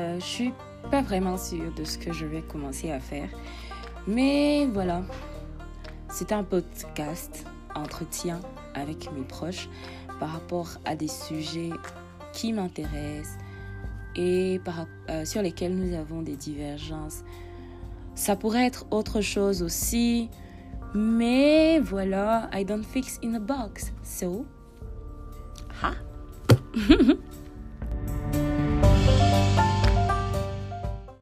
Euh, je suis pas vraiment sûre de ce que je vais commencer à faire. Mais voilà, c'est un podcast entretien avec mes proches par rapport à des sujets qui m'intéressent et euh, sur lesquels nous avons des divergences. Ça pourrait être autre chose aussi, mais voilà, I don't fix in a box. So, ha!